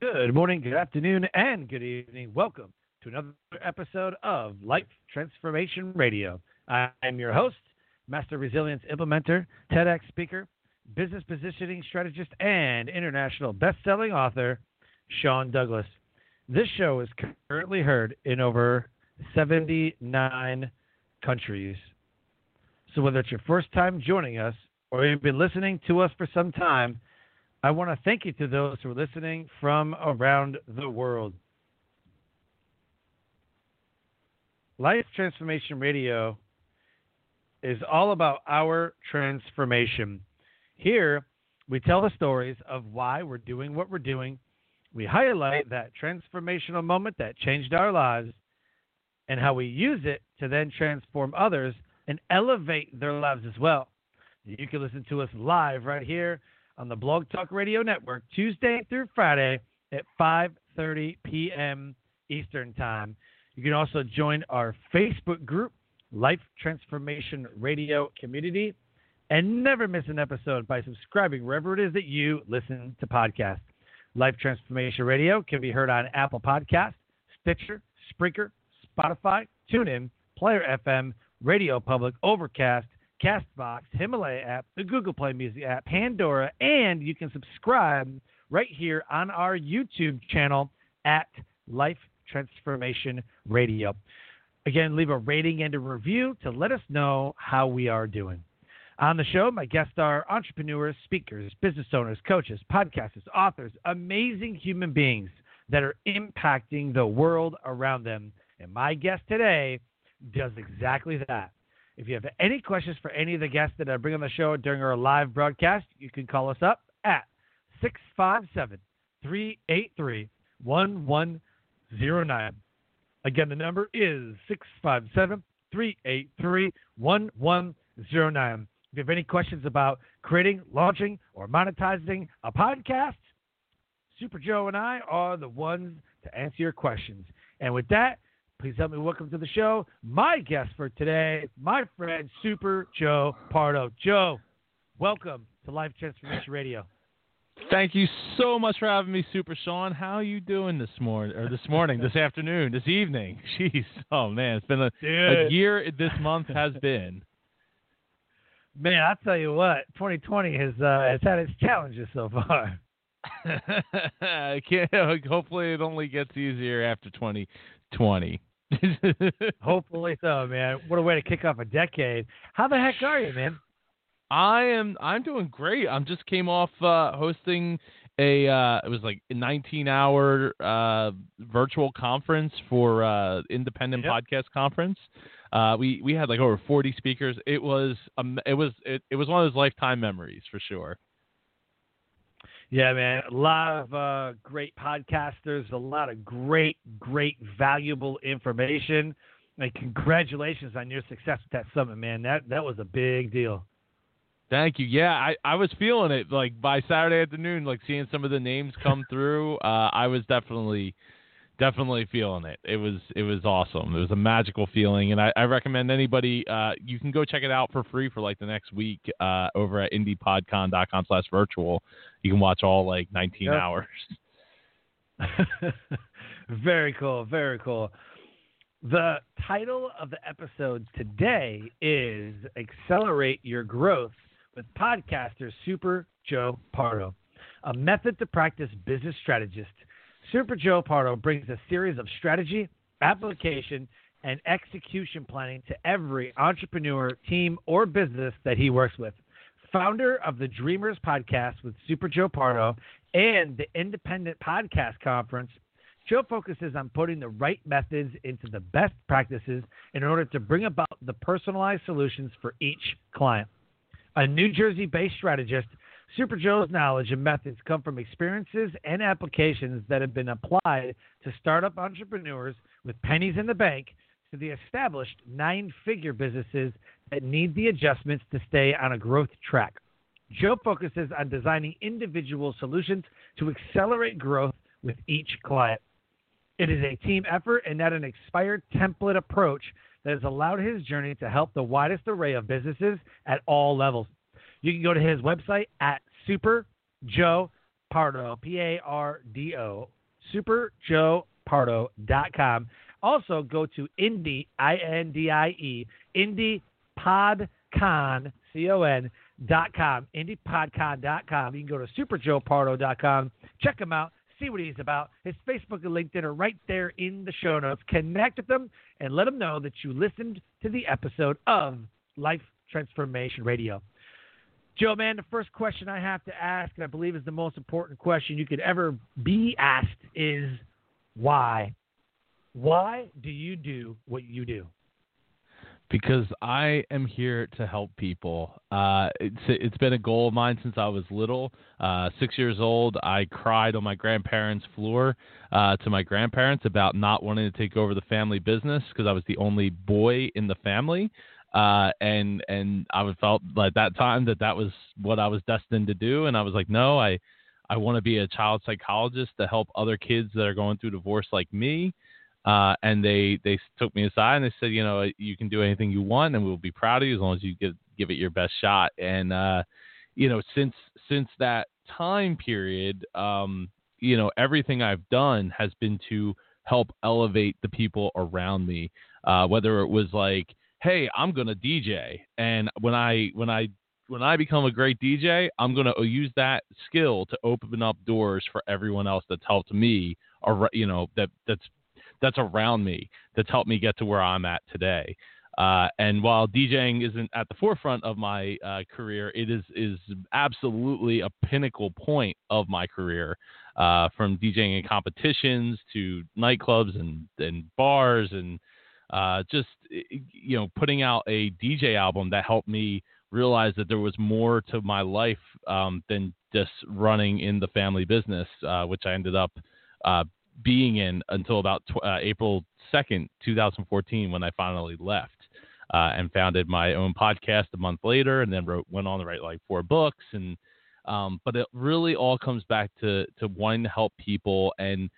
Good morning, good afternoon, and good evening. Welcome to another episode of Life Transformation Radio. I am your host, Master Resilience Implementer, TEDx speaker, business positioning strategist, and international best-selling author, Sean Douglas. This show is currently heard in over 79 countries. So whether it's your first time joining us or you've been listening to us for some time, I want to thank you to those who are listening from around the world. Life Transformation Radio is all about our transformation. Here, we tell the stories of why we're doing what we're doing. We highlight that transformational moment that changed our lives and how we use it to then transform others and elevate their lives as well. You can listen to us live right here on the Blog Talk Radio Network Tuesday through Friday at 5:30 p.m. Eastern Time. You can also join our Facebook group, Life Transformation Radio Community, and never miss an episode by subscribing wherever it is that you listen to podcasts. Life Transformation Radio can be heard on Apple Podcasts, Stitcher, Spreaker, Spotify, TuneIn, Player FM, Radio Public, Overcast, Castbox, Himalaya app, the Google Play Music app, Pandora, and you can subscribe right here on our YouTube channel at Life Transformation Radio. Again, leave a rating and a review to let us know how we are doing. On the show, my guests are entrepreneurs, speakers, business owners, coaches, podcasters, authors, amazing human beings that are impacting the world around them. And my guest today does exactly that. If you have any questions for any of the guests that I bring on the show during our live broadcast, you can call us up at 657 383 1109. Again, the number is 657 383 1109. If you have any questions about creating, launching, or monetizing a podcast, Super Joe and I are the ones to answer your questions. And with that, Please help me welcome to the show my guest for today, my friend Super Joe Pardo. Joe, welcome to Life Transformation Radio. Thank you so much for having me, Super Sean. How are you doing this morning, or this morning, this afternoon, this evening? Jeez, oh man, it's been a, a year. This month has been. Man, I'll tell you what, 2020 has uh, has had its challenges so far. I can't, hopefully, it only gets easier after 2020. Hopefully so, man. What a way to kick off a decade. How the heck are you, man? I am. I'm doing great. I'm just came off uh, hosting a. Uh, it was like a 19 hour uh, virtual conference for uh, independent yep. podcast conference. Uh, we we had like over 40 speakers. It was um, it was it, it was one of those lifetime memories for sure. Yeah, man. A lot of uh, great podcasters, a lot of great, great, valuable information. And congratulations on your success with that summit, man. That that was a big deal. Thank you. Yeah, I, I was feeling it. Like by Saturday afternoon, like seeing some of the names come through, uh, I was definitely definitely feeling it. It was it was awesome. It was a magical feeling, and I, I recommend anybody. Uh, you can go check it out for free for like the next week uh, over at indiepodcon.com/virtual. You can watch all like 19 yep. hours. very cool. Very cool. The title of the episode today is "Accelerate Your Growth" with podcaster Super Joe Pardo, a method to practice business strategist Super Joe Pardo brings a series of strategy, application, and execution planning to every entrepreneur, team, or business that he works with. Founder of the Dreamers podcast with Super Joe Pardo and the Independent Podcast Conference, Joe focuses on putting the right methods into the best practices in order to bring about the personalized solutions for each client. A New Jersey based strategist, Super Joe's knowledge and methods come from experiences and applications that have been applied to startup entrepreneurs with pennies in the bank to the established nine figure businesses that need the adjustments to stay on a growth track. Joe focuses on designing individual solutions to accelerate growth with each client. It is a team effort and not an expired template approach that has allowed his journey to help the widest array of businesses at all levels. You can go to his website at Super Joe Pardo, P A R D O, superjoepardo.com. Also, go to Indie, I N D I E, Indie Podcon, C O N, dot com, indiepodcon.com. You can go to superjoepardo.com, check him out, see what he's about. His Facebook and LinkedIn are right there in the show notes. Connect with them and let them know that you listened to the episode of Life Transformation Radio. Joe, man, the first question I have to ask, and I believe is the most important question you could ever be asked, is why? Why do you do what you do? because I am here to help people. Uh, it's it's been a goal of mine since I was little. Uh, six years old, I cried on my grandparents' floor uh, to my grandparents about not wanting to take over the family business because I was the only boy in the family. Uh, and and I felt at that time that that was what I was destined to do, and I was like, no, I I want to be a child psychologist to help other kids that are going through divorce like me. Uh, and they they took me aside and they said, you know, you can do anything you want, and we'll be proud of you as long as you give give it your best shot. And uh, you know, since since that time period, um, you know, everything I've done has been to help elevate the people around me. Uh, whether it was like, hey, I'm gonna DJ, and when I when I when I become a great DJ, I'm gonna use that skill to open up doors for everyone else that's helped me, or you know, that that's that's around me that's helped me get to where I'm at today. Uh, and while DJing isn't at the forefront of my uh, career, it is is absolutely a pinnacle point of my career. Uh, from DJing in competitions to nightclubs and, and bars and uh, just you know putting out a DJ album that helped me realize that there was more to my life um, than just running in the family business, uh, which I ended up uh, being in until about tw- uh, April 2nd, 2014, when I finally left uh, and founded my own podcast a month later, and then wrote went on to write like four books. And um, but it really all comes back to to wanting to help people, and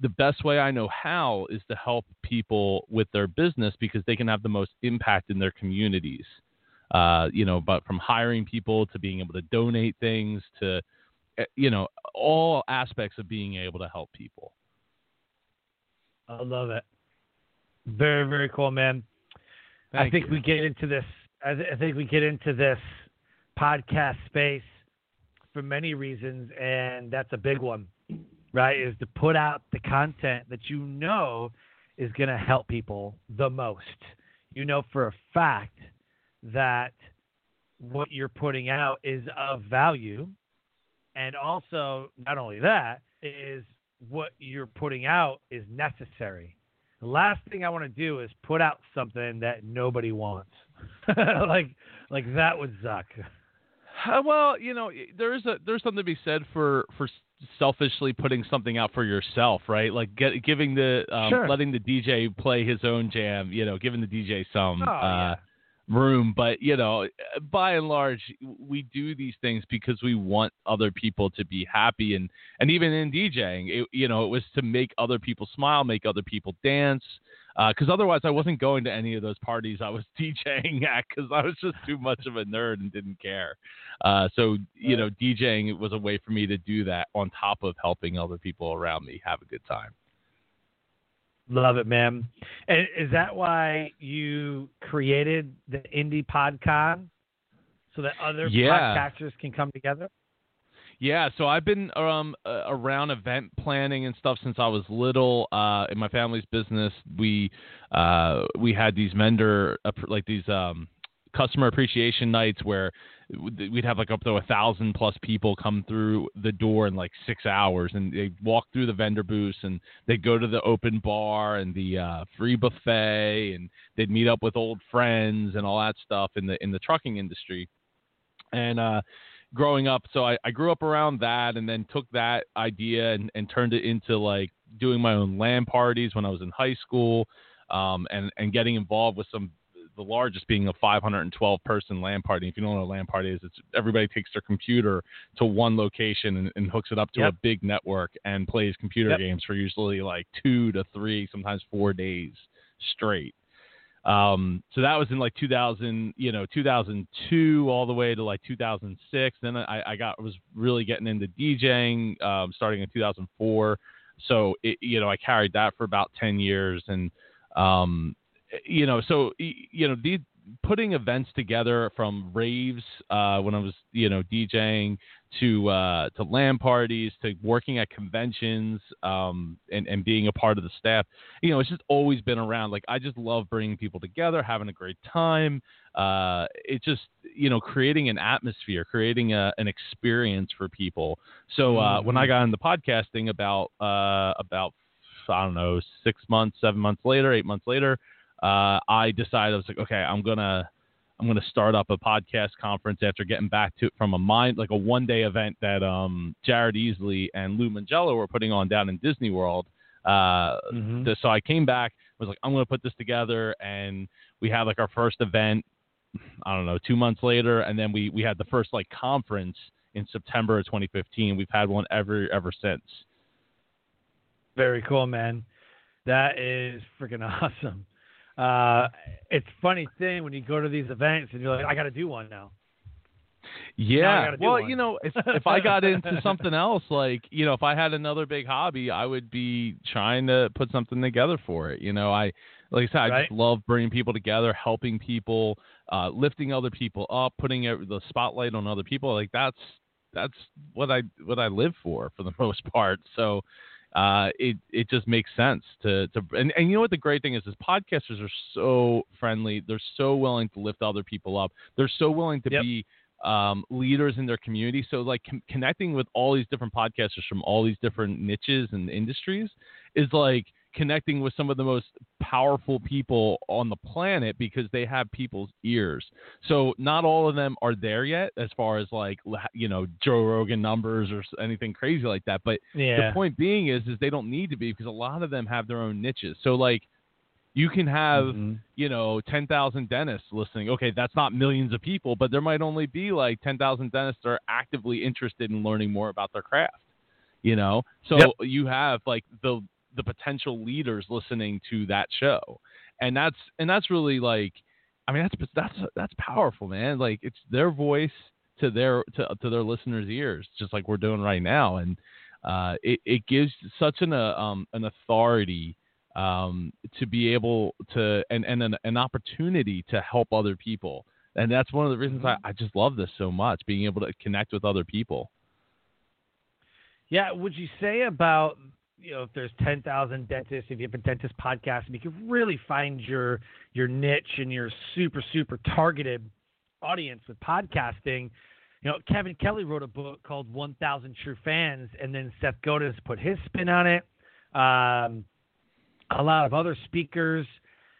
the best way I know how is to help people with their business because they can have the most impact in their communities. Uh, you know, but from hiring people to being able to donate things to, eh, you know, all aspects of being able to help people. I love it. Very, very cool, man. Thank I think you. we get into this. I, th- I think we get into this podcast space for many reasons, and that's a big one, right? Is to put out the content that you know is going to help people the most. You know for a fact that what you're putting out is of value, and also not only that is what you're putting out is necessary. The last thing I want to do is put out something that nobody wants. like like that would suck. Uh, well, you know, there's a there's something to be said for for selfishly putting something out for yourself, right? Like get, giving the um, Sure. letting the DJ play his own jam, you know, giving the DJ some Oh, uh, yeah. room. But you know, by and large, we do these things because we want other people to be happy, and and even in DJing, it, you know, it was to make other people smile, make other people dance. Because otherwise, I wasn't going to any of those parties I was DJing at because I was just too much of a nerd and didn't care. Uh, so you know, DJing was a way for me to do that on top of helping other people around me have a good time. Love it, man. And is that why you created the Indie PodCon so that other Yeah. podcasters can come together? Yeah, so I've been um around event planning and stuff since I was little. Uh, in my family's business, we uh we had these vendor like these um customer appreciation nights where we'd have like up to a thousand plus people come through the door in like six hours, and they walk through the vendor booths and they'd go to the open bar and the uh, free buffet, and they'd meet up with old friends and all that stuff in the in the trucking industry. And uh, growing up, so I, I grew up around that, and then took that idea and, and turned it into like doing my own LAN parties when I was in high school, um, and and getting involved with some the largest being a 512 person LAN party. If you don't know what a LAN party is, it's everybody takes their computer to one location and, and hooks it up to Yep. a big network and plays computer Yep. games for usually like two to three, sometimes four days straight. Um, so that was in like 2000, you know, 2002 all the way to like 2006. Then I, I got was really getting into DJing, um, starting in 2004. So it, you know, I carried that for about 10 years, and um, you know, so you know, the putting events together from raves uh, when I was you know DJing to uh, to LAN parties to working at conventions um, and and being a part of the staff. You know, it's just always been around. Like I just love bringing people together, having a great time. Uh, it's just you know creating an atmosphere, creating a, an experience for people. So uh, when I got into podcasting about uh, about I don't know six months, seven months later, eight months later, uh, I decided I was like, okay, I'm gonna I'm gonna start up a podcast conference after getting back to from a mind like a one day event that um, Jared Easley and Lou Mongello were putting on down in Disney World. Uh, Mhm. th- so I came back, was like, I'm gonna put this together, and we had like our first event. I don't know, two months later, and then we we had the first like conference in September of 2015. We've had one ever ever since. Very cool, man. That is freaking awesome. Uh, it's funny thing when you go to these events and you're like, I got to do one now. Yeah. Well, one. you know, if if I got into something else, like you know, if I had another big hobby, I would be trying to put something together for it. You know, I like I said, I Right. just love bringing people together, helping people, uh, lifting other people up, putting the spotlight on other people. Like that's that's what I what I live for for the most part. So uh, it it just makes sense to to and, and you know what the great thing is is podcasters are so friendly. They're so willing to lift other people up. They're so willing to Yep. be um, leaders in their community. So like con- connecting with all these different podcasters from all these different niches and industries is like connecting with some of the most powerful people on the planet because they have people's ears. So not all of them are there yet as far as like you know Joe Rogan numbers or anything crazy like that, but Yeah. the point being is is they don't need to be because a lot of them have their own niches. So like you can have Mhm. you know 10,000 dentists listening. Okay, that's not millions of people, but there might only be like 10,000 dentists that are actively interested in learning more about their craft. You know? So Yep. you have like the the potential leaders listening to that show. And that's and that's really like I mean that's that's that's powerful, man. Like it's their voice to their to to their listeners' ears, just like we're doing right now and uh, it, it gives such an uh, um, an authority um, to be able to and, and an, an opportunity to help other people. And that's one of the reasons I, I just love this so much, being able to connect with other people. Yeah. Would you say about you know if there's ten thousand dentists, if you have a dentist podcast, and you can really find your your niche and your super super targeted audience with podcasting. You know, Kevin Kelly wrote a book called 1,000 True Fans, and then Seth Godin put his spin on it. Um, a lot of other speakers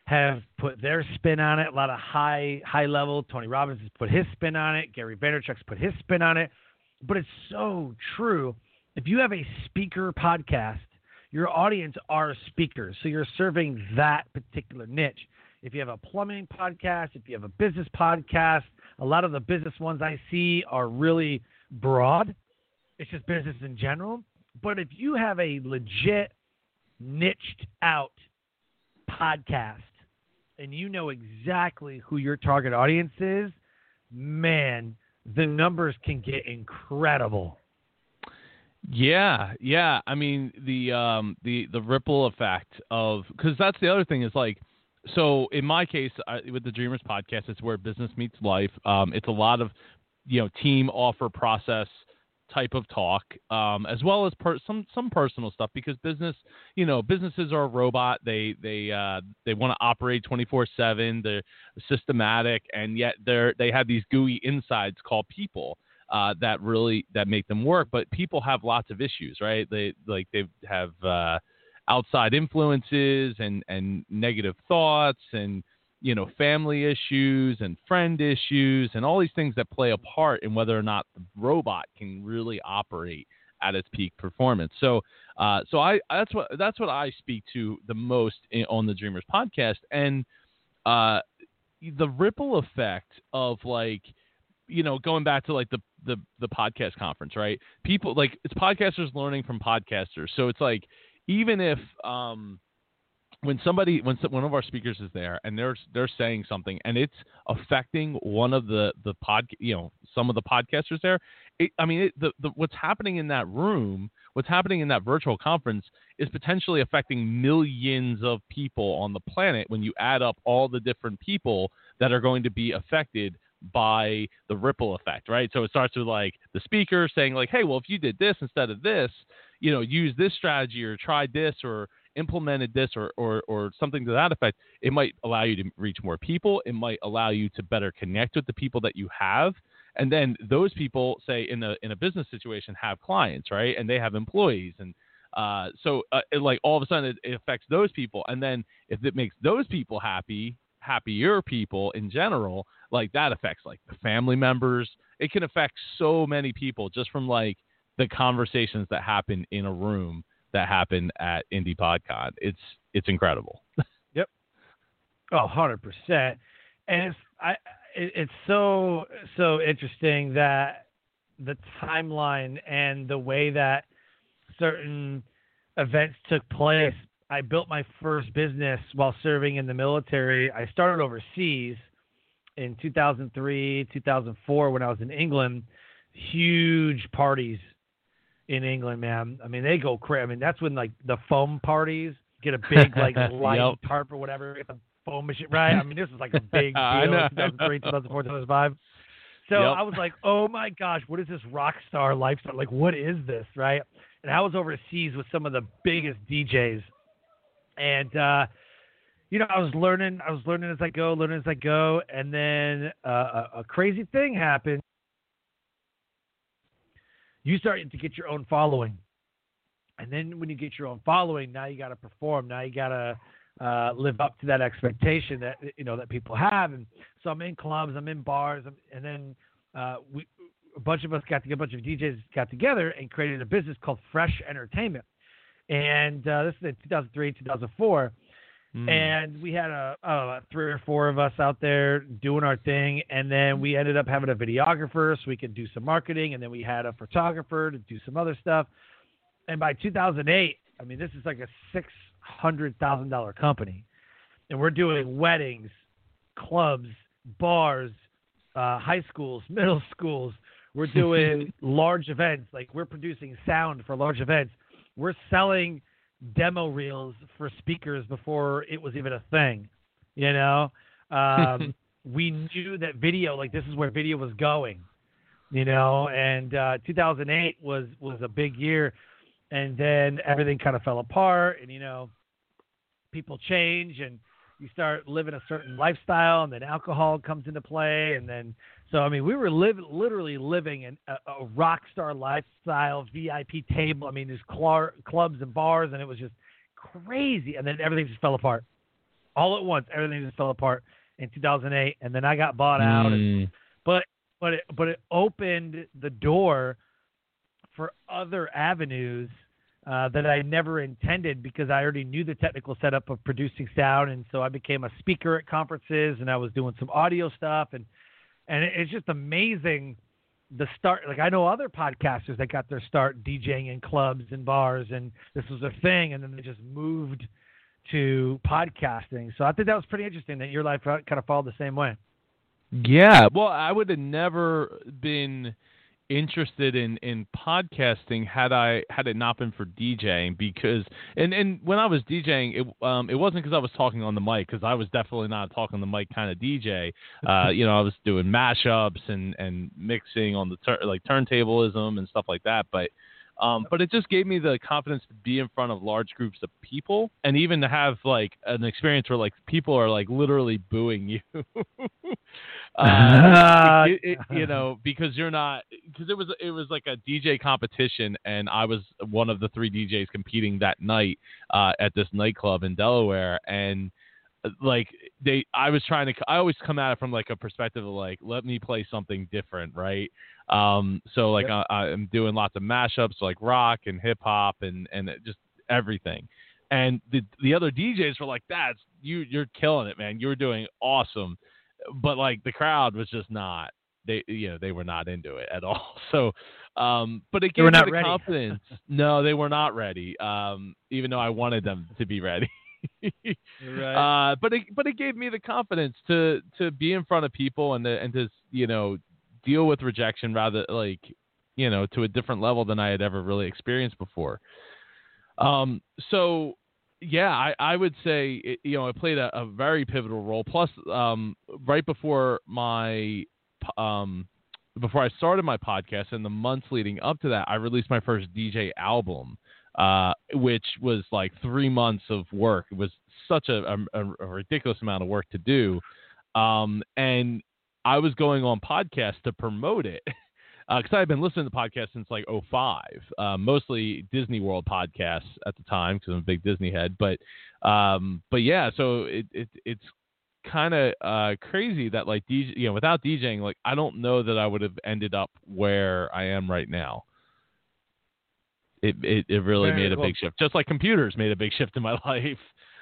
have put their spin on it. A lot of high high level. Tony Robbins has put his spin on it. Gary Vaynerchuk's put his spin on it. But it's so true. If you have a speaker podcast, your audience are speakers. So you're serving that particular niche. If you have a plumbing podcast, if you have a business podcast, a lot of the business ones I see are really broad. It's just business in general. But if you have a legit niched out podcast and you know exactly who your target audience is, man, the numbers can get incredible. Yeah, yeah. I mean the um the the ripple effect of because that's the other thing is like so in my case I, with the Dreamers podcast, it's where business meets life. Um, it's a lot of you know team offer process type of talk, um, as well as per- some some personal stuff because business you know businesses are a robot. They they uh, they want to operate twenty four seven. They're systematic, and yet they're they have these gooey insides called people uh, that really that make them work. But people have lots of issues, right? They like they have uh, outside influences and and negative thoughts and you know, family issues and friend issues and all these things that play a part in whether or not the robot can really operate at its peak performance. So, uh, so I that's what that's what I speak to the most in, on the Dreamers podcast, and uh, the ripple effect of like, you know, going back to like the the the podcast conference, right? People like it's podcasters learning from podcasters, so it's like even if um when somebody when one of our speakers is there and they're they're saying something and it's affecting one of the the pod you know some of the podcasters there it, i mean it, the, the what's happening in that room what's happening in that virtual conference is potentially affecting millions of people on the planet when you add up all the different people that are going to be affected by the ripple effect right so it starts with like the speaker saying like hey well if you did this instead of this you know use this strategy or try this or implemented this or, or, or something to that effect, it might allow you to reach more people. It might allow you to better connect with the people that you have. And then those people, say in a in a business situation, have clients, right? And they have employees, and uh, so uh, it, like all of a sudden it, it affects those people. And then if it makes those people happy, happier people in general, like that affects like the family members. It can affect so many people just from like the conversations that happen in a room that happen at Indie PodCon. It's it's incredible. yep. Oh, 100 percent. And it's I it, it's so so interesting that the timeline and the way that certain events took place. I built my first business while serving in the military. I started overseas in 2003, 2004 when I was in England. Huge parties in England, man. I mean, they go crazy. I mean, that's when like the foam parties get a big like light yep. tarp or whatever, get the foam machine, right? I mean, this was like a big deal. 2003, 2004, 2005. So yep. I was like, oh my gosh, what is this rock star lifestyle? Like, what is this, right? And I was overseas with some of the biggest DJs, and uh, you know, I was learning, I was learning as I go, learning as I go, and then uh, a, a crazy thing happened you start to get your own following. And then when you get your own following, now you got to perform. Now you got to uh, live up to that expectation that you know that people have. And so I'm in clubs, I'm in bars, and then uh, we a bunch of us got together, a bunch of DJs got together and created a business called Fresh Entertainment. And uh, this is in 2003, 2004. Mm. And we had a three or four of us out there doing our thing, and then we ended up having a videographer so we could do some marketing, and then we had a photographer to do some other stuff. And by 2008, I mean this is like a six hundred thousand dollar company, and we're doing weddings, clubs, bars, uh, high schools, middle schools. We're doing large events, like we're producing sound for large events. We're selling demo reels for speakers before it was even a thing. You know, um, we knew that video, like this is where video was going. You know, and uh, 2008 was was a big year, and then everything kind of fell apart, and you know, people change, and you start living a certain lifestyle, and then alcohol comes into play, and then so I mean, we were live, literally living in a, a rock star lifestyle, VIP table. I mean, there's cl- clubs and bars, and it was just crazy. And then everything just fell apart all at once. Everything just fell apart in 2008, and then I got bought out. And, mm. but but it, but it opened the door for other avenues uh, that I never intended because I already knew the technical setup of producing sound, and so I became a speaker at conferences, and I was doing some audio stuff. And and it's just amazing the start. Like I know other podcasters that got their start DJing in clubs and bars and this was a thing. And then they just moved to podcasting. So I think that was pretty interesting that your life kind of followed the same way. Yeah, well, I would have never been interested in in podcasting had I had it not been for DJing because and and when I was DJing it um it wasn't because I was talking on the mic because I was definitely not a talking on the mic kind of DJ uh you know I was doing mashups and and mixing on the tur- like turntablism and stuff like that but um, but it just gave me the confidence to be in front of large groups of people and even to have like an experience where like people are like literally booing you. uh, it, it, you know, because you're not because it was it was like a DJ competition and I was one of the three DJs competing that night uh, at this nightclub in Delaware and like they I was trying to I always come at it from like a perspective of like let me play something different, right? Um, so like Yep. I, I'm doing lots of mashups like rock and hip hop and and just everything. And the the other DJs were like, "That's you you're killing it, man. You're doing awesome." But like the crowd was just not they you know they were not into it at all. So um, but it gave me the ready. confidence. no, they were not ready. Um, even though I wanted them to be ready. Right. Uh, but it but it gave me the confidence to to be in front of people and to and to you know deal with rejection rather like you know to a different level than I had ever really experienced before. Um, so yeah, I, I would say it, you know it played a, a very pivotal role. Plus, um, right before my um before I started my podcast and the months leading up to that, I released my first DJ album uh, which was like three months of work. It was such a, a, a ridiculous amount of work to do. Um, and I was going on podcasts to promote it because I had been listening to podcasts since like 05, uh, mostly Disney World podcasts at the time because I'm a big Disney head. But um, but yeah, so it, it it's kind of uh, crazy that like DJ, you know, without DJing, like I don't know that I would have ended up where I am right now it it, it really Very made a big shift. Just like computers made a big shift in my life.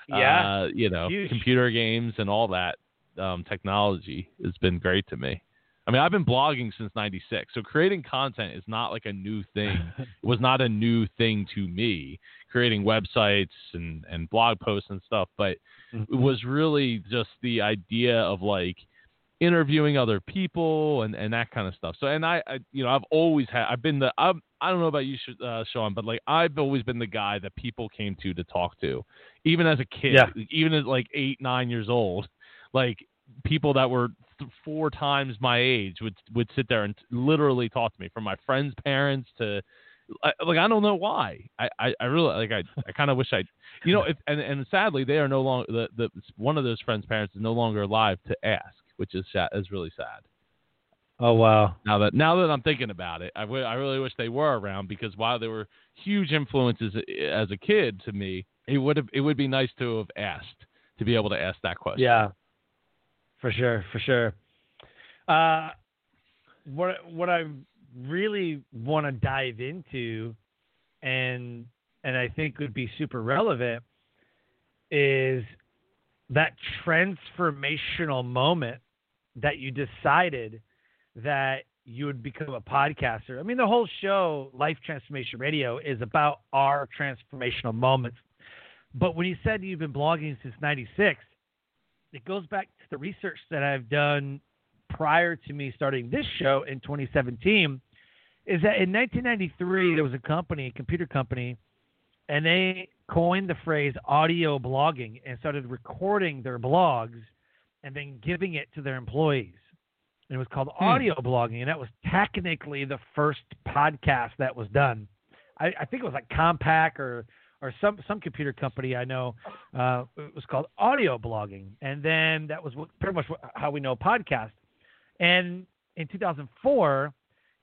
Yeah. Uh, you know, Huge. computer games and all that um, technology has been great to me. I mean, I've been blogging since '96, so creating content is not like a new thing. it was not a new thing to me, creating websites and and blog posts and stuff. But it was really just the idea of like interviewing other people and, and that kind of stuff. So, and I, I you know, I've always had, I've been the, I'm, I don't know about you, uh, Sean, but like I've always been the guy that people came to to talk to, even as a kid, Yeah. even at like eight, nine years old, like people that were th- four times my age would would sit there and t- literally talk to me, from my friends' parents to. I, like I don't know why. I, I, I really like I, I kind of wish I, you know, if, and and sadly they are no longer the, the one of those friends' parents is no longer alive to ask, which is sad, is really sad. oh wow. Now that now that I'm thinking about it, I I really wish they were around because while they were huge influences eh, as a kid to me, it would have it would be nice to have asked to be able to ask that question. Yeah, for sure, for sure. Uh, what what I really want to dive into, and and I think would be super relevant, is that transformational moment that you decided that you would become a podcaster. I mean, the whole show, Life Transformation Radio, is about our transformational moments. But when you said you've been blogging since '96, it goes back to the research that I've done prior to me starting this show in 2017. Is that in 1993 there was a company, a computer company, and they coined the phrase audio blogging and started recording their blogs and then giving it to their employees. And it was called Hmm. audio blogging, and that was technically the first podcast that was done. I, I think it was like Compaq or or some some computer company I know. Uh, it was called audio blogging, and then that was what, pretty much how we know podcast. And in 2004,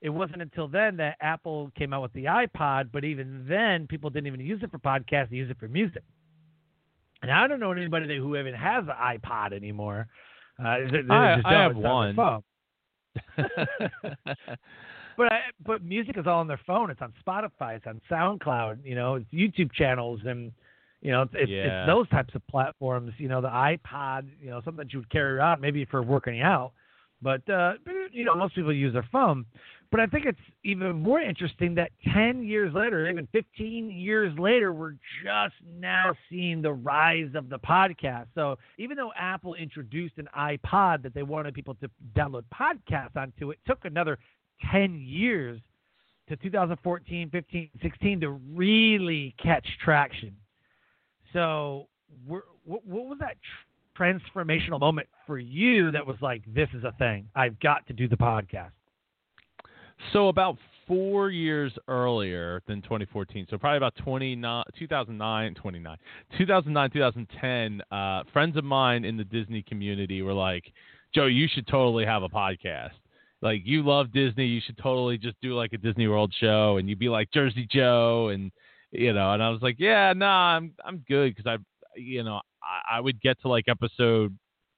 it wasn't until then that Apple came out with the iPod. But even then, people didn't even use it for podcasts; they used it for music. And I don't know anybody that, who even has an iPod anymore. Uh, they- they I- just I have one. But I, but music is all on their phone. It's on Spotify. It's on SoundCloud. You know, it's YouTube channels and you know it's, it's, Yeah. it's those types of platforms. You know, the iPod. You know, something that you would carry around maybe for working out. But uh, you know, most people use their phone. But I think it's even more interesting that 10 years later, even 15 years later, we're just now seeing the rise of the podcast. So even though Apple introduced an iPod that they wanted people to download podcasts onto, it took another 10 years to 2014, 15, 16 to really catch traction. So what, what was that tr- transformational moment for you that was like, this is a thing? I've got to do the podcast. So about four years earlier than 2014, so probably about 29, 2009, 29, 2009, 2010, uh, friends of mine in the Disney community were like, Joe, you should totally have a podcast. Like you love Disney, you should totally just do like a Disney World show, and you'd be like Jersey Joe, and you know. And I was like, yeah, nah, I'm I'm good because I, you know, I, I would get to like episode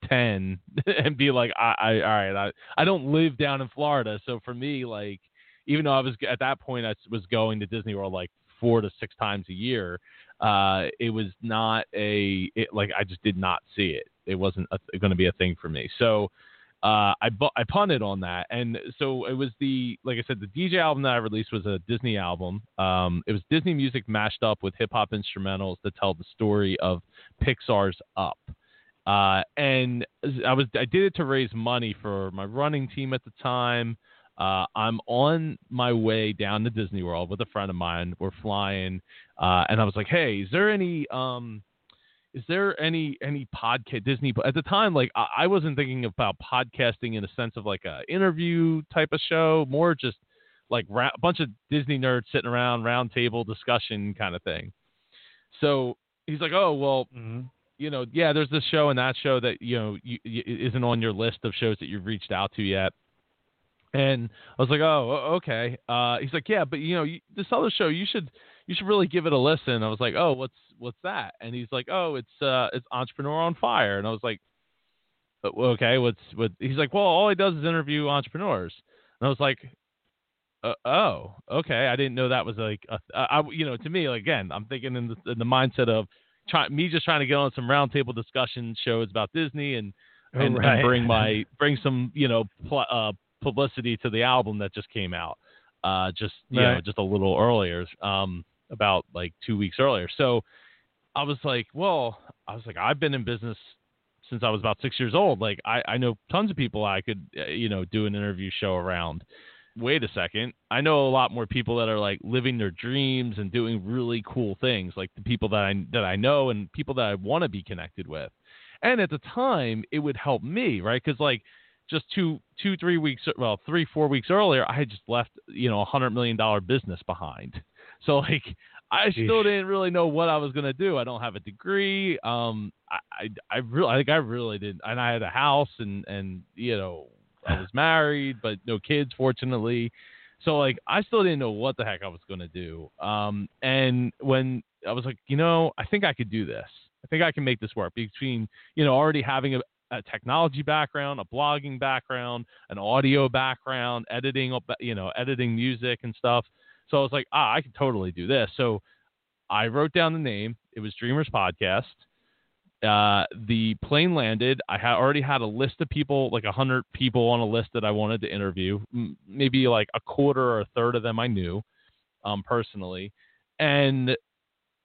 ten and be like, I, I all right, I I don't live down in Florida, so for me, like, even though I was at that point, I was going to Disney World like four to six times a year. Uh, it was not a it, like I just did not see it. It wasn't going to be a thing for me. So uh, I bu- I punted on that, and so it was the like I said, the DJ album that I released was a Disney album. Um, it was Disney music mashed up with hip hop instrumentals to tell the story of Pixar's Up. Uh, and I was I did it to raise money for my running team at the time. Uh, I'm on my way down to Disney World with a friend of mine. We're flying, uh, and I was like, "Hey, is there any um, is there any any podcast Disney at the time? Like, I, I wasn't thinking about podcasting in a sense of like a interview type of show, more just like ra- a bunch of Disney nerds sitting around, round table discussion kind of thing. So he's like, "Oh, well." Mm-hmm. You know, yeah, there's this show and that show that you know you, you, isn't on your list of shows that you've reached out to yet and I was like, "Oh, okay." Uh, he's like, "Yeah, but you know, you, this other show, you should, you should really give it a listen." I was like, "Oh, what's what's that?" And he's like, "Oh, it's uh, it's Entrepreneur on Fire." And I was like, "Okay, what's what?" He's like, "Well, all he does is interview entrepreneurs." And I was like, uh, "Oh, okay. I didn't know that was like, a, I, you know, to me, like, again, I'm thinking in the, in the mindset of try, me just trying to get on some roundtable discussion shows about Disney and." And, right. and, bring my bring some you know pl- uh, publicity to the album that just came out, uh, just you right. know, just a little earlier, um, about like two weeks earlier. So I was like, well, I was like, I've been in business since I was about six years old. Like, I, I know tons of people I could, uh, you know, do an interview show around. Wait a second, I know a lot more people that are like living their dreams and doing really cool things, like the people that I that I know and people that I want to be connected with. And at the time, it would help me, right? Because like just two, two, three weeks, well, three, four weeks earlier, I had just left, you know, a hundred million dollar business behind. So like, I still didn't really know what I was gonna do. I don't have a degree. Um, I, I, I really, I think I really didn't. and I had a house, and and you know, I was married, but no kids, fortunately. So like, I still didn't know what the heck I was gonna do. Um, and when I was like, you know, I think I could do this. I think I can make this work between, you know, already having a, a technology background, a blogging background, an audio background, editing, you know, editing music and stuff. So I was like, ah, I could totally do this. So I wrote down the name. It was Dreamers Podcast. Uh, the plane landed. I had already had a list of people, like a hundred people on a list that I wanted to interview. M- maybe like a quarter or a third of them I knew, um, personally. And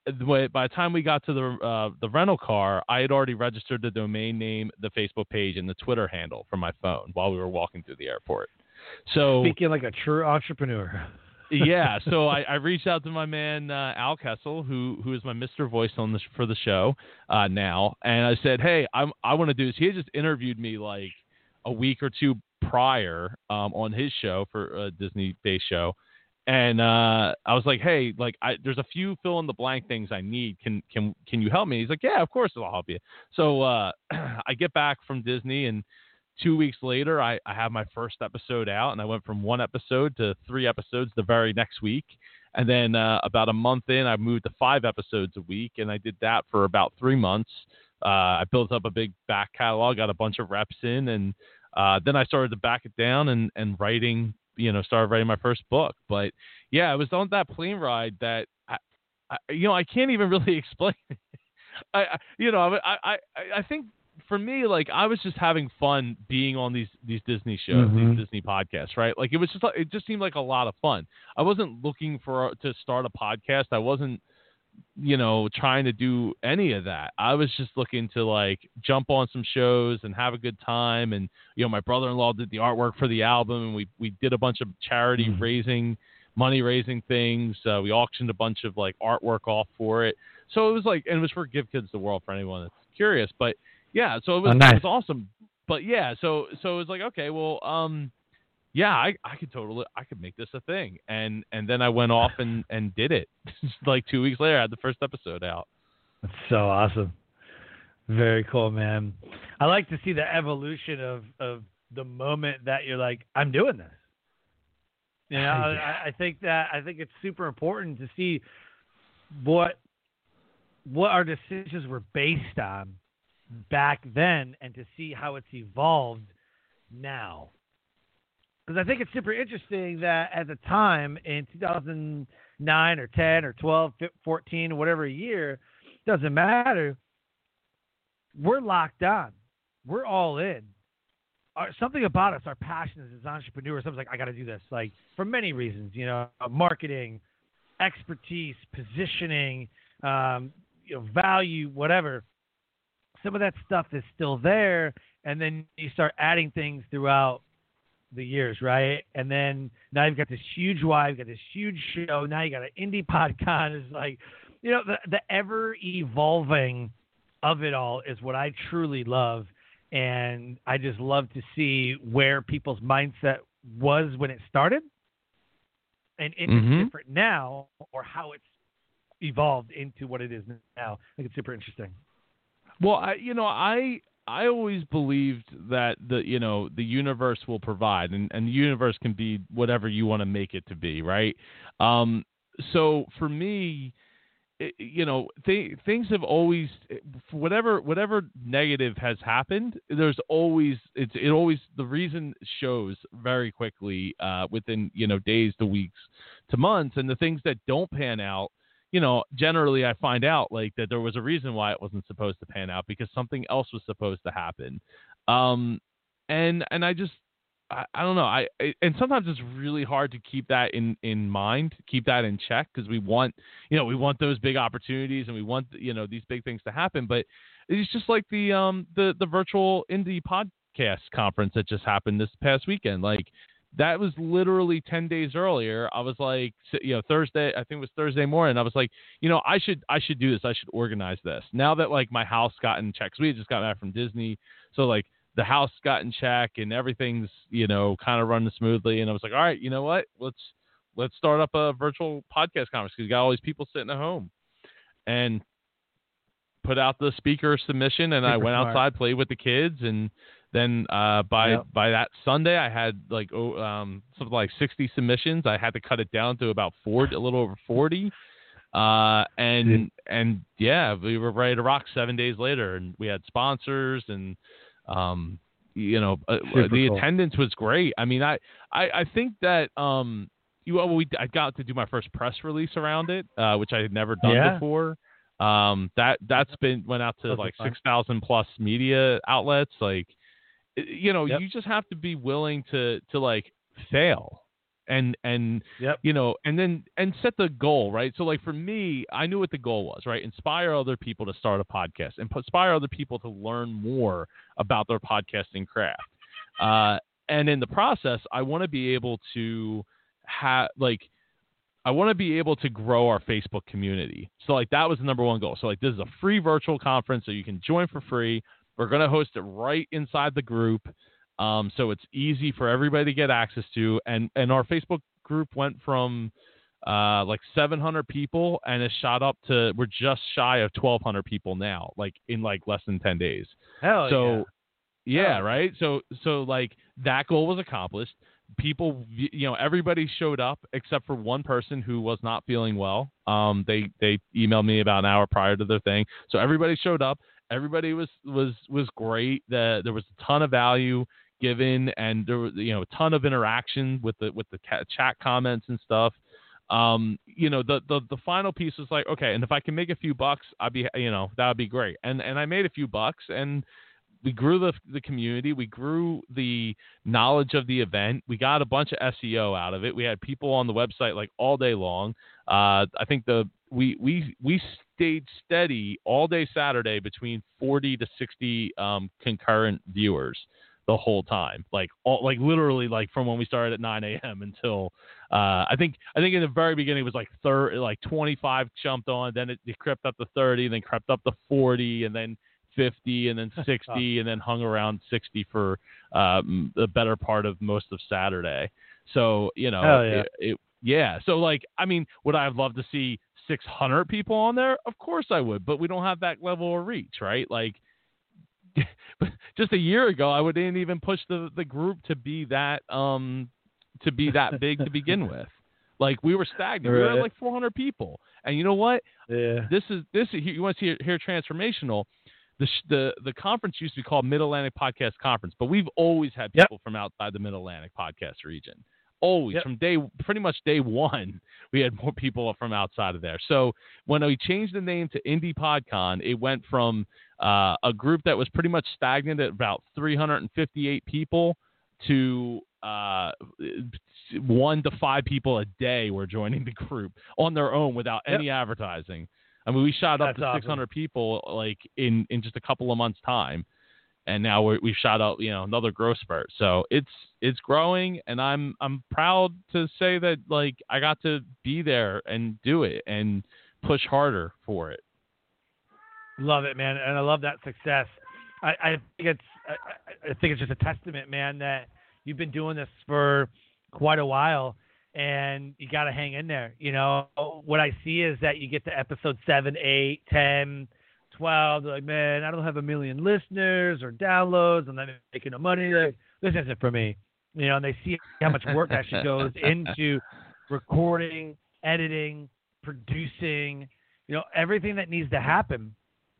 by the time we got to the uh, the rental car, I had already registered the domain name, the Facebook page, and the Twitter handle from my phone while we were walking through the airport. So speaking like a true entrepreneur. Yeah, so I, I, reached out to my man uh, Al Kessel, who who is my Mister Voice on this for the show uh, now, and I said, hey, I'm I want to do this. He had just interviewed me like a week or two prior um, on his show for a Disney based show and uh, I was like, "Hey, like, I, there's a few fill in the blank things I need. Can can can you help me?" He's like, "Yeah, of course I'll help you." So uh, I get back from Disney, and two weeks later, I, I have my first episode out, and I went from one episode to three episodes the very next week. And then uh, about a month in, I moved to five episodes a week, and I did that for about three months. Uh, I built up a big back catalog, got a bunch of reps in, and uh, then I started to back it down and, and writing you know started writing my first book. But yeah, it was on that plane ride that I, I you know I can't even really explain. I, I you know I, I I think for me like I was just having fun being on these these Disney shows, mm-hmm. these Disney podcasts, right? Like it was just it just seemed like a lot of fun. I wasn't looking for to start a podcast. I wasn't you know, trying to do any of that. I was just looking to like jump on some shows and have a good time. And you know, my brother-in-law did the artwork for the album, and we we did a bunch of charity mm-hmm. raising, money raising things. Uh, we auctioned a bunch of like artwork off for it. So it was like, and it was for Give Kids the World for anyone that's curious. But yeah, so it was, oh, nice. it was awesome. But yeah, so so it was like, okay, well, um, yeah, I, I could totally I could make this a thing. And and then I went off and, and did it. like two weeks later I had the first episode out. That's so awesome. Very cool, man. I like to see the evolution of, of the moment that you're like, I'm doing this. You know, yeah. I, I think that I think it's super important to see what what our decisions were based on back then and to see how it's evolved now. Because I think it's super interesting that at the time in 2009 or 10 or 12, 14, whatever year, doesn't matter. We're locked on. We're all in. Our, something about us, our passion as entrepreneurs, something's like, I got to do this. Like, for many reasons, you know, marketing, expertise, positioning, um, you know, value, whatever. Some of that stuff is still there, and then you start adding things throughout the years, right? And then now you've got this huge why, you've got this huge show. Now you got an indie podcast. It's like, you know, the the ever evolving of it all is what I truly love, and I just love to see where people's mindset was when it started, and if Mhm. it's different now, or how it's evolved into what it is now. I think it's super interesting. Well, I, you know, I I always believed that the you know the universe will provide, and and the universe can be whatever you want to make it to be, right? Um, so for me, you know, th- things have always whatever whatever negative has happened. There's always it's it always the reason shows very quickly uh, within you know days to weeks to months, and the things that don't pan out you know, generally I find out like that there was a reason why it wasn't supposed to pan out because something else was supposed to happen. Um, and and I just I, I don't know. I, I and sometimes it's really hard to keep that in in mind, keep that in check because we want you know we want those big opportunities and we want you know these big things to happen. But it's just like the um the the virtual indie podcast conference that just happened this past weekend. Like that was literally 10 days earlier. I was like you know thursday i think it was thursday morning. I was like you know i should i should do this. I should organize this. Now that like my house got in check we had just got back from disney. So like the house got in check and everything's you know kind of running smoothly. And i was like all right you know what? Let's let's start up a virtual podcast conference because you got all these people sitting at home. And put out the speaker submission and i went smart. outside played with the kids and then uh, by Yep. by that Sunday, I had like oh, um, something like 60 submissions. I had to cut it down to about 40, a little over 40. Uh, and and yeah, we were ready to rock seven days later, and we had sponsors, and um, you know, uh, the cool. attendance was great. I mean, I I, I think that um, you well, we I got to do my first press release around it, uh, which I had never done Yeah. before. Um, that that's been went out to are like six thousand plus media outlets, like you know Yep. you just have to be willing to to like fail and and Yep. you know and then and set the goal right so like for me i knew what the goal was right inspire other people to start a podcast and inspire other people to learn more about their podcasting craft uh, and in the process i want to be able to have like I want to be able to grow our Facebook community. So like that was the number one goal. So like this is a free virtual conference so you can join for free. We're going to host it right inside the group. Um, so it's easy for everybody to get access to and and our Facebook group went from uh, like 700 people and it shot up to we're just shy of 1200 people now like in like less than 10 days. Hell so yeah, Oh. right. So so like that goal was accomplished. People, you know, everybody showed up except for one person who was not feeling well. Um, they they emailed me about an hour prior to their thing, so everybody showed up. Everybody was was was great. The, there was a ton of value given, and there was you know a ton of interaction with the with the chat comments and stuff. Um, you know, the, the the final piece was like, okay, and if I can make a few bucks, I'd be you know that would be great. And and I made a few bucks, and we grew the the community, we grew the knowledge of the event. We got a bunch of SEO out of it. We had people on the website like all day long. Uh, I think the we we we stayed steady all day Saturday between 40 to 60 um, concurrent viewers the whole time, like all like literally like from when we started at 9 a.m. until uh, I think I think in the very beginning it was like third like 25 jumped on, then it, it crept up to 30, then crept up to 40, and then 50 and then 60 and then hung around 60 for um, the better part of most of Saturday. So, you know, yeah. It, it, yeah. So like, I mean, would I have loved to see 600 people on there? Of course I would, but we don't have that level of reach, right? Like just a year ago, I wouldn't even push the, the group to be that, um, to be that big to begin with. Like we were stagnant. We were like 400 people. And you know what? Yeah. This is this is you want to hear, hear transformational. The, the the conference used to be called Mid Atlantic Podcast Conference, but we've always had Yep. people from outside the Mid Atlantic podcast region. Always Yep. from day pretty much day one, we had more people from outside of there. So when we changed the name to Indie PodCon, it went from uh, a group that was pretty much stagnant at about 358 people to uh, one to five people a day were joining the group on their own without Yep. any advertising. I mean, we shot up That's to awesome. 600 people like in in just a couple of months' time, and now we have shot out, you know another growth spurt. So it's it's growing and i'm i'm proud to say that like i got to be there and do it and push harder for it. Love it man and i love that success. I, I think it's I, I think it's just a testament man that you've been doing this for quite a while and you got to hang in there. You know what i see is that you get to episode 7 8 10 Wow, They're like, man, I don't have a million listeners or downloads. I'm not making no money. Like, this isn't for me. You know, and they see how much work actually goes into recording, editing, producing, you know, everything that needs to happen,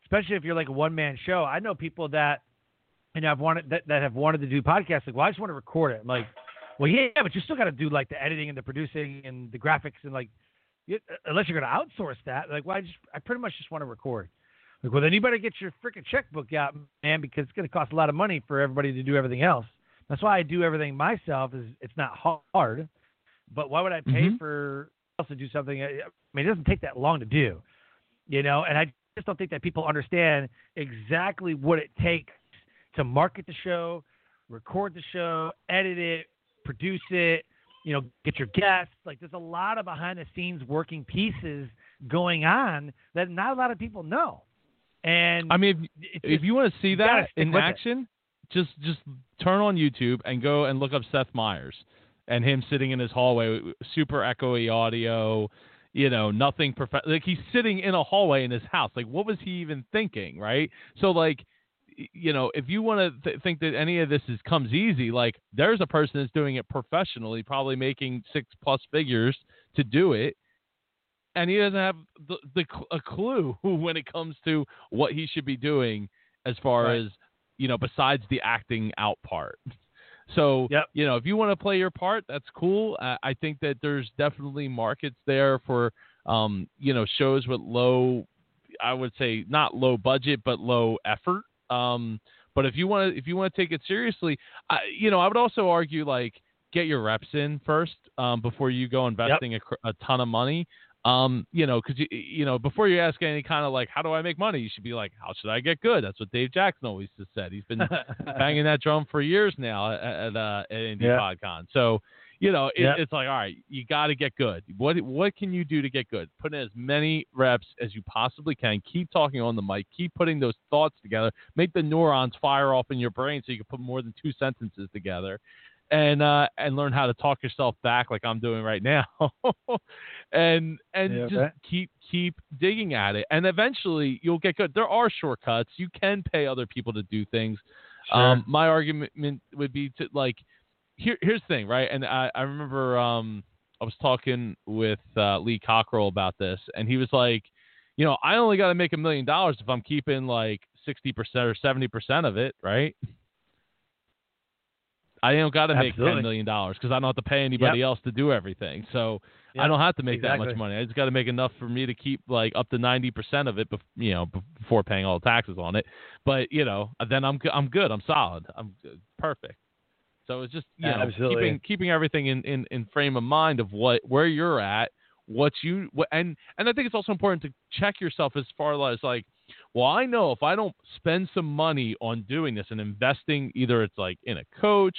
especially if you're like a one man show. I know people that, you know, I've wanted that, that have wanted to do podcasts. Like, well, I just want to record it. I'm like, well, yeah, but you still got to do like the editing and the producing and the graphics and like, you, unless you're going to outsource that, like, well, I just, I pretty much just want to record. Like, well, then you better get your freaking checkbook out, man, because it's going to cost a lot of money for everybody to do everything else. That's why I do everything myself. Is it's not hard, but why would I pay Mhm. for else to do something? I mean, it doesn't take that long to do, you know. And I just don't think that people understand exactly what it takes to market the show, record the show, edit it, produce it, you know, get your guests. Like there's a lot of behind the scenes working pieces going on that not a lot of people know. And I mean, if, if you want to see that in with it. action, just just turn on YouTube and go and look up Seth Meyers and him sitting in his hallway, super echoey audio, you know, nothing perfect. Like he's sitting in a hallway in his house. Like, what was he even thinking, right? So, like, you know, if you want to th- think that any of this is comes easy, like, there's a person that's doing it professionally, probably making six plus figures to do it. And he doesn't have the, the a clue when it comes to what he should be doing as far Right. as you know, besides the acting out part. So, Yep. you know, if you want to play your part, that's cool. Uh, I think that there's definitely markets there for, um, you know, shows with low, I would say not low budget, but low effort. Um, but if you want to, if you want to take it seriously, I, you know, I would also argue like get your reps in first um, before you go investing a, a ton of money. Um, you know, because you, you know, before you ask any kind of like, how do I make money? You should be like, how should I get good? That's what Dave Jackson always has said. He's been banging that drum for years now at, at, uh, at Indie Yeah. PodCon. So, you know, it, Yeah. it's like, all right, you got to get good. What what can you do to get good? Put in as many reps as you possibly can. Keep talking on the mic. Keep putting those thoughts together. Make the neurons fire off in your brain so you can put more than two sentences together. And uh, and learn how to talk yourself back like I'm doing right now, and and Yeah, just keep keep digging at it, and eventually you'll get good. There are shortcuts. You can pay other people to do things. Um, my argument would be to like, here, here's the thing, right? And I, I remember um, I was talking with uh, Lee Cockerell about this, and he was like, you know, I only got to make a million dollars if I'm keeping like 60% or 70% of it, right? I don't got to make. $10 million because I don't have to pay anybody else to do everything. So I don't have to make that much money. I just got to make enough for me to keep like up to 90% of it, bef- you know, before paying all the taxes on it. But, you know, then I'm, I'm good. I'm solid. I'm good. perfect. So it's just, you know, Absolutely. keeping, keeping everything in, in, in frame of mind of what, where you're at, what you, what, and, and I think it's also important to check yourself as far as like, well, I know if I don't spend some money on doing this and investing, either it's like in a coach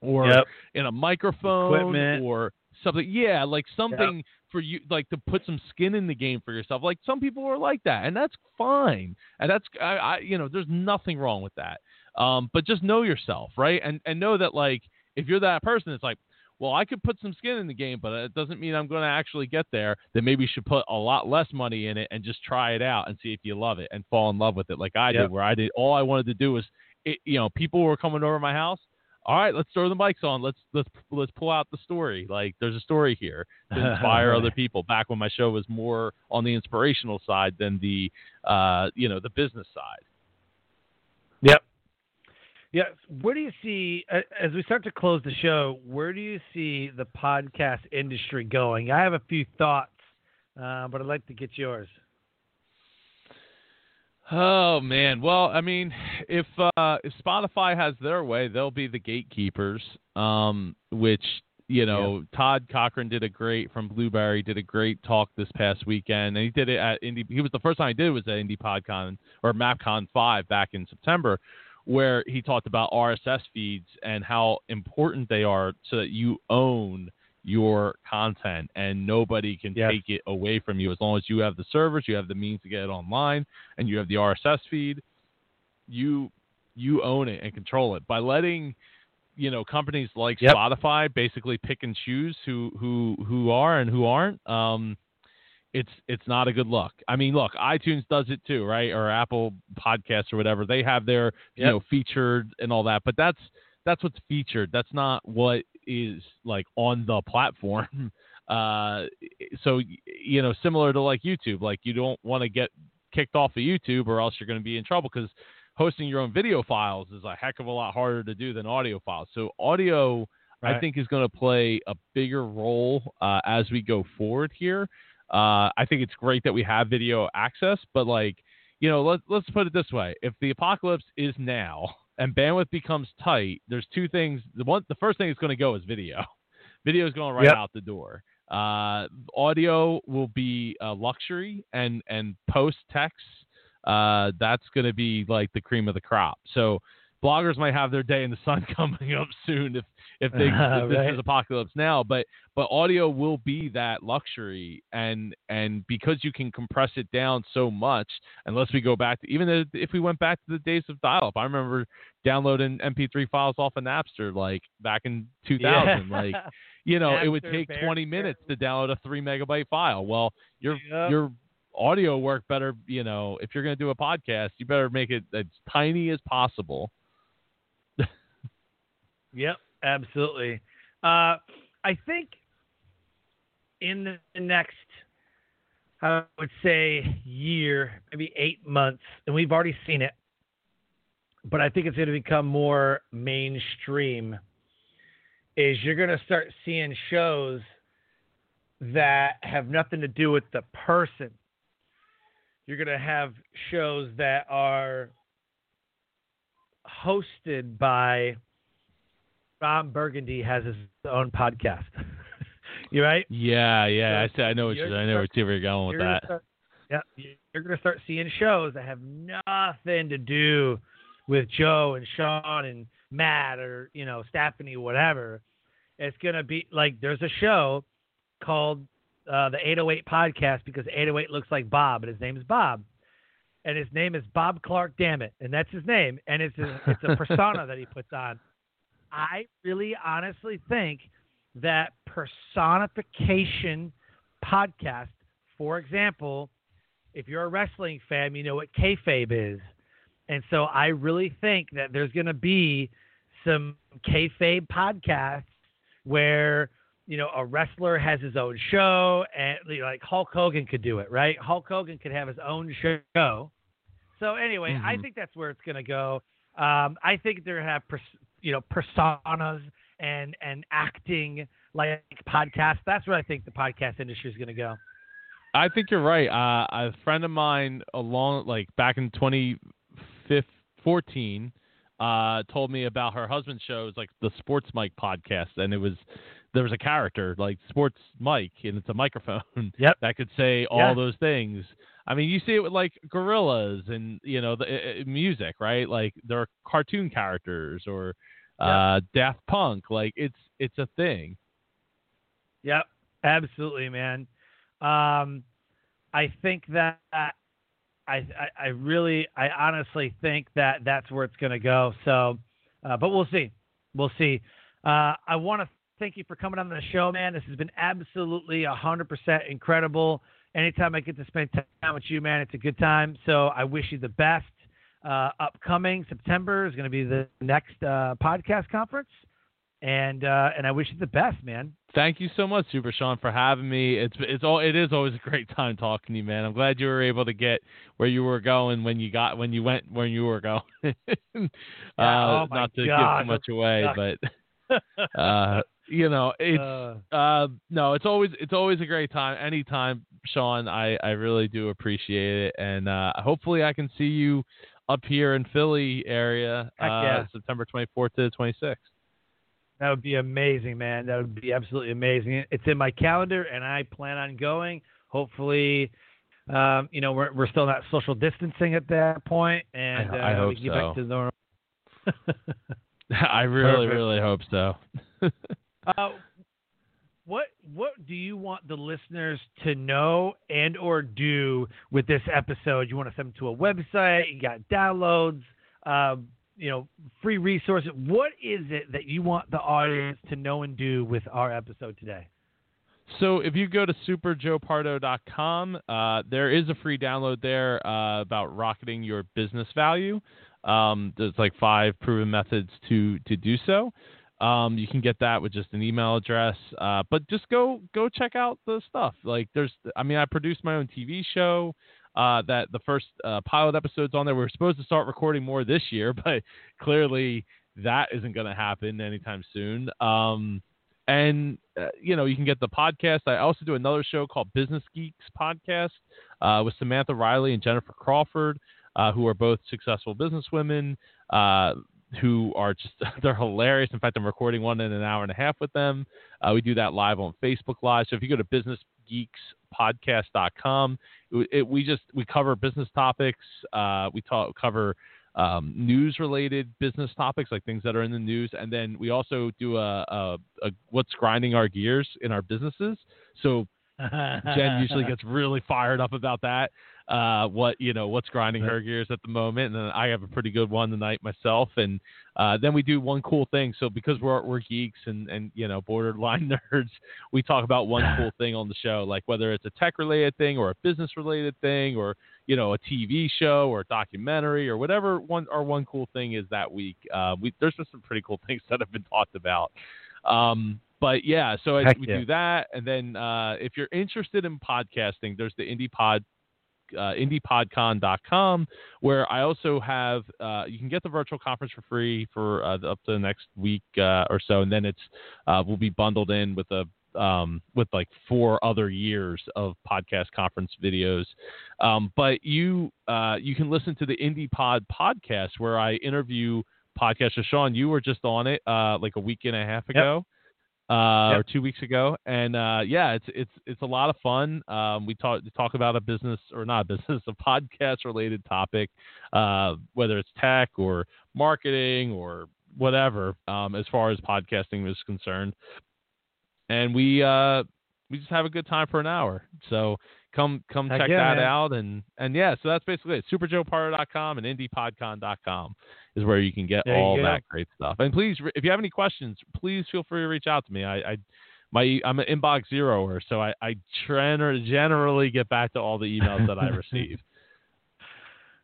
or Yep. in a microphone Equipment. or something. Yeah, like something for you, like to put some skin in the game for yourself. Like some people are like that, and that's fine. And that's, I, I you know, there's nothing wrong with that. Um, but just know yourself, right? And and know that like if you're that person, it's like. Well, I could put some skin in the game, but it doesn't mean I'm going to actually get there. Then maybe you should put a lot less money in it and just try it out and see if you love it and fall in love with it, like I Yep. did. Where I did all I wanted to do was, it, you know, people were coming over my house all right, let's throw the mics on. Let's let's let's pull out the story. Like there's a story here to inspire other people. Back when my show was more on the inspirational side than the uh, you know the business side. Yep. Yeah. Where do you see as we start to close the show? Where do you see the podcast industry going? I have a few thoughts, uh, but I'd like to get yours. Oh man, well, I mean, if uh, if Spotify has their way, they'll be the gatekeepers. Um, which you know, yeah. Todd Cochrane did a great from Blubrry did a great talk this past weekend, and he did it at Indie. He was the first time he did it was at Indie PodCon or MapCon five back in September, where he talked about RSS feeds and how important they are so that you own your content and nobody can yes. take it away from you as long as you have the servers, you have the means to get it online, and you have the RSS feed. You you own it and control it by letting you know companies like yep. Spotify basically pick and choose who who who are and who aren't. Um, it's it's not a good look. I mean, look, iTunes does it too, right? Or Apple Podcasts or whatever. They have their you know featured and all that, but that's that's what's featured. That's not what is like on the platform. Uh, so you know, similar to like YouTube, like you don't want to get kicked off of YouTube or else you're going to be in trouble because hosting your own video files is a heck of a lot harder to do than audio files. So audio, right. I think, is going to play a bigger role uh, as we go forward here. Uh, I think it's great that we have video access, but like, you know, let, let's put it this way: if the apocalypse is now and bandwidth becomes tight, there's two things. The one, the first thing that's going to go is video. Video is going right yep. out the door. Uh, audio will be a luxury, and and post text, uh, that's going to be like the cream of the crop. So bloggers might have their day in the sun coming up soon if if, they, if this is apocalypse now. But but audio will be that luxury, and and because you can compress it down so much, unless we go back to even if we went back to the days of dial-up. I remember downloading MP3 files off of Napster like back in 2000. Yeah. Like you know, Napster, it would take 20 minutes to download a three megabyte file. Well, your yep. your audio work better, you know, if you're going to do a podcast, you better make it as tiny as possible. Yep. Absolutely. Uh, I think in the next, I would say, year, maybe eight months, and we've already seen it, but I think it's going to become more mainstream. Is you're going to start seeing shows that have nothing to do with the person. You're going to have shows that are hosted by Ron Burgundy has his own podcast. you right? Yeah, yeah. So I, I know what you're, I know where you're going with that. Start, yeah, you're gonna start seeing shows that have nothing to do with Joe and Sean and Matt or you know Stephanie, whatever. It's gonna be like there's a show called uh, the 808 Podcast because 808 looks like Bob, and his name is Bob and his name is Bob Clark. Damn it, and that's his name, and it's a, it's a persona that he puts on. I really honestly think that personification podcast, for example, if you're a wrestling fan, you know what kayfabe is. And so I really think that there's going to be some kayfabe podcasts where, you know, a wrestler has his own show and like Hulk Hogan could do it, right? Hulk Hogan could have his own show. So anyway, mm-hmm. I think that's where it's going to go. Um, I think they're going to have pers- you know personas and and acting like podcasts. That's where I think the podcast industry is going to go. I think you're right. Uh, a friend of mine, along like back in 2014, uh, told me about her husband's show. It was like the Sports Mike podcast, and it was there was a character like Sports Mike, and it's a microphone yep. that could say all yeah. those things. I mean, you see it with like Gorillaz and you know the uh, music, right? Like there are cartoon characters or uh, Daft Punk. Like it's it's a thing. Yep, absolutely, man. Um, I think that I, I, I really, I honestly think that that's where it's going to go. So, uh, but we'll see. We'll see. Uh, I want to thank you for coming on the show, man. This has been absolutely 100% incredible. Anytime I get to spend time with you, man, it's a good time. So I wish you the best. uh, upcoming September is going to be the next uh, podcast conference, and uh, and I wish you the best, man. Thank you so much, Super Sean, for having me. It's it's all it is always a great time talking to you, man. I'm glad you were able to get where you were going when you got when you went where you were going. uh, yeah, oh not to God, give too much away, but uh, you know, it's uh, uh, no, it's always it's always a great time. Anytime, Sean, I I really do appreciate it, and uh, hopefully I can see you up here in Philly area, uh, yeah. September 24th to the 26th. That would be amazing, man. That would be absolutely amazing. It's in my calendar, and I plan on going. Hopefully, um, you know, we're we're still not social distancing at that point, and I, I uh, hope we get so. back to normal. I really, Perfect. really hope so. uh, what what do you want the listeners to know and or do with this episode? You want to send them to a website? You got downloads, uh, you know, free resources. What is it that you want the audience to know and do with our episode today? So if you go to superjoepardo.com, uh, there is a free download there uh, about rocketing your business value. Um, there's like five proven methods to to do so. Um, you can get that with just an email address. Uh, but just go go check out the stuff. Like there's, I mean, I produced my own TV show. Uh, that the first uh, pilot episodes on there. We are supposed to start recording more this year, but clearly that isn't going to happen anytime soon. Um, and uh, you know, you can get the podcast. I also do another show called Business Geeks Podcast uh, with Samantha Riley and Jennifer Crawford, uh, who are both successful businesswomen. Who are just they're hilarious. In fact, I'm recording one in an hour and a half with them. Uh, we do that live on Facebook Live. So if you go to businessgeekspodcast.com, it, it, we just we cover business topics. Uh, we talk cover um, news related business topics like things that are in the news, and then we also do a, a, a what's grinding our gears in our businesses. So Jen usually gets really fired up about that uh, what you know what's grinding her gears at the moment, and I have a pretty good one tonight myself, and uh, then we do one cool thing. So because we're we're geeks and and you know borderline nerds, we talk about one cool thing on the show, like whether it's a tech related thing or a business related thing or you know a TV show or a documentary or whatever one our one cool thing is that week. Uh, we there's been some pretty cool things that have been talked about. Um, but yeah, so I, we yeah. do that, and then uh, if you're interested in podcasting, there's the Indie Pod uh, indiepodcon.com, where I also have uh, you can get the virtual conference for free for uh, up to the next week uh, or so, and then it's uh, will be bundled in with a um, with like four other years of podcast conference videos. Um, but you uh, you can listen to the Indie Pod podcast where I interview podcaster Sean. You were just on it like a week and a half ago uh, Yep. or two weeks ago, and uh, yeah, it's it's it's a lot of fun. Um, we talk talk about a business or not a business, a podcast related topic, uh, whether it's tech or marketing or whatever, um, as far as podcasting is concerned. And we uh, we just have a good time for an hour. So come come Heck check yeah, that man. out, and and yeah, so that's basically it. SuperJoePardo.com and IndiePodcon.com is where you can get There all that great stuff. And please, if you have any questions, please feel free to reach out to me. I, I my I'm an inbox zeroer, so I I generally get back to all the emails that I receive.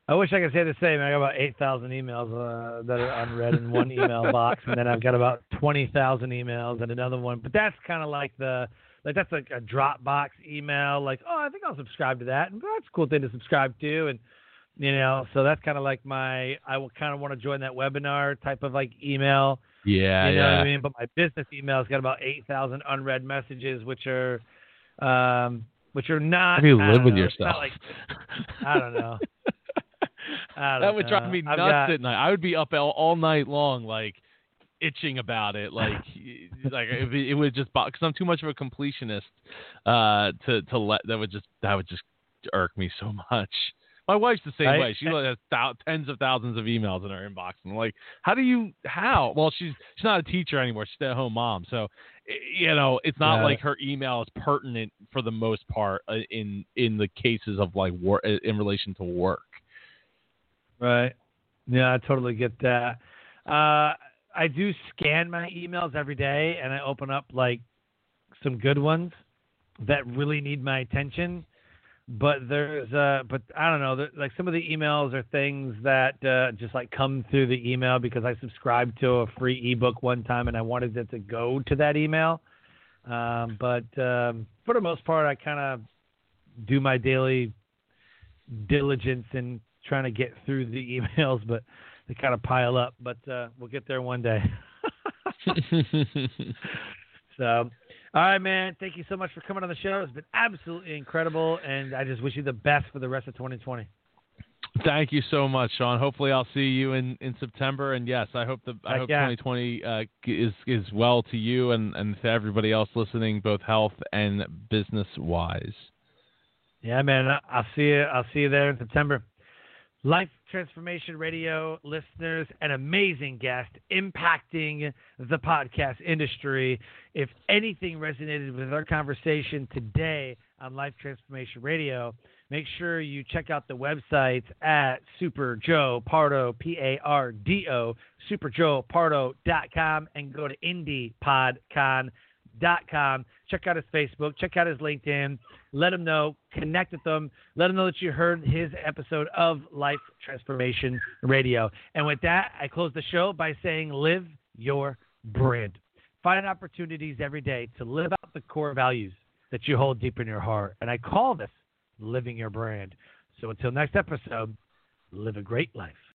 I wish I could say the same. I got about eight thousand emails uh, that are unread in one email box, and then I've got about twenty thousand emails in another one. But that's kind of like the like that's like a Dropbox email. Like, oh, I think I'll subscribe to that, and that's a cool thing to subscribe to, and you know, so that's kind of like my I will kind of want to join that webinar type of like email. Yeah, you know yeah. what I mean? But my business email's got about eight thousand unread messages, which are, um, which are not. How do you I live don't with know, yourself? like I don't know. I that don't would know. drive me nuts got- at night. I would be up all, all night long, like itching about it. Like, like it, it would just because I'm too much of a completionist uh, to to let that would just that would just irk me so much. My wife's the same Right? way. She has thou- tens of thousands of emails in her inbox, and I'm like, how do you? How? Well, she's she's not a teacher anymore. She's a stay-at-home mom, so you know it's not Yeah. like her email is pertinent for the most part uh, in in the cases of like work in relation to work. Right. Yeah, I totally get that. Uh, I do scan my emails every day, and I open up like some good ones that really need my attention. but there's uh but I don't know like some of the emails are things that uh, just like come through the email because I subscribed to a free ebook one time and I wanted it to go to that email. Um, but um, for the most part, I kind of do my daily diligence in trying to get through the emails, but they kind of pile up. But uh, we'll get there one day. so all right, man. Thank you so much for coming on the show. It's been absolutely incredible, and I just wish you the best for the rest of 2020. Thank you so much, Sean. Hopefully, I'll see you in, in September. And yes, I hope the I hope yeah. 2020 uh, is is well to you and, and to everybody else listening, both health and business wise. Yeah, man. I'll see you. I'll see you there in September. Life Transformation Radio listeners, an amazing guest impacting the podcast industry. If anything resonated with our conversation today on Life Transformation Radio, make sure you check out the website at Super Joe Pardo, P A R D O, superjoepardo.com, and go to IndiePodCon.com com. Check out his Facebook. Check out his LinkedIn. Let him know. Connect with them. Let him know that you heard his episode of Life Transformation Radio. And with that, I close the show by saying, live your brand. Find opportunities every day to live out the core values that you hold deep in your heart. And I call this living your brand. So until next episode, live a great life.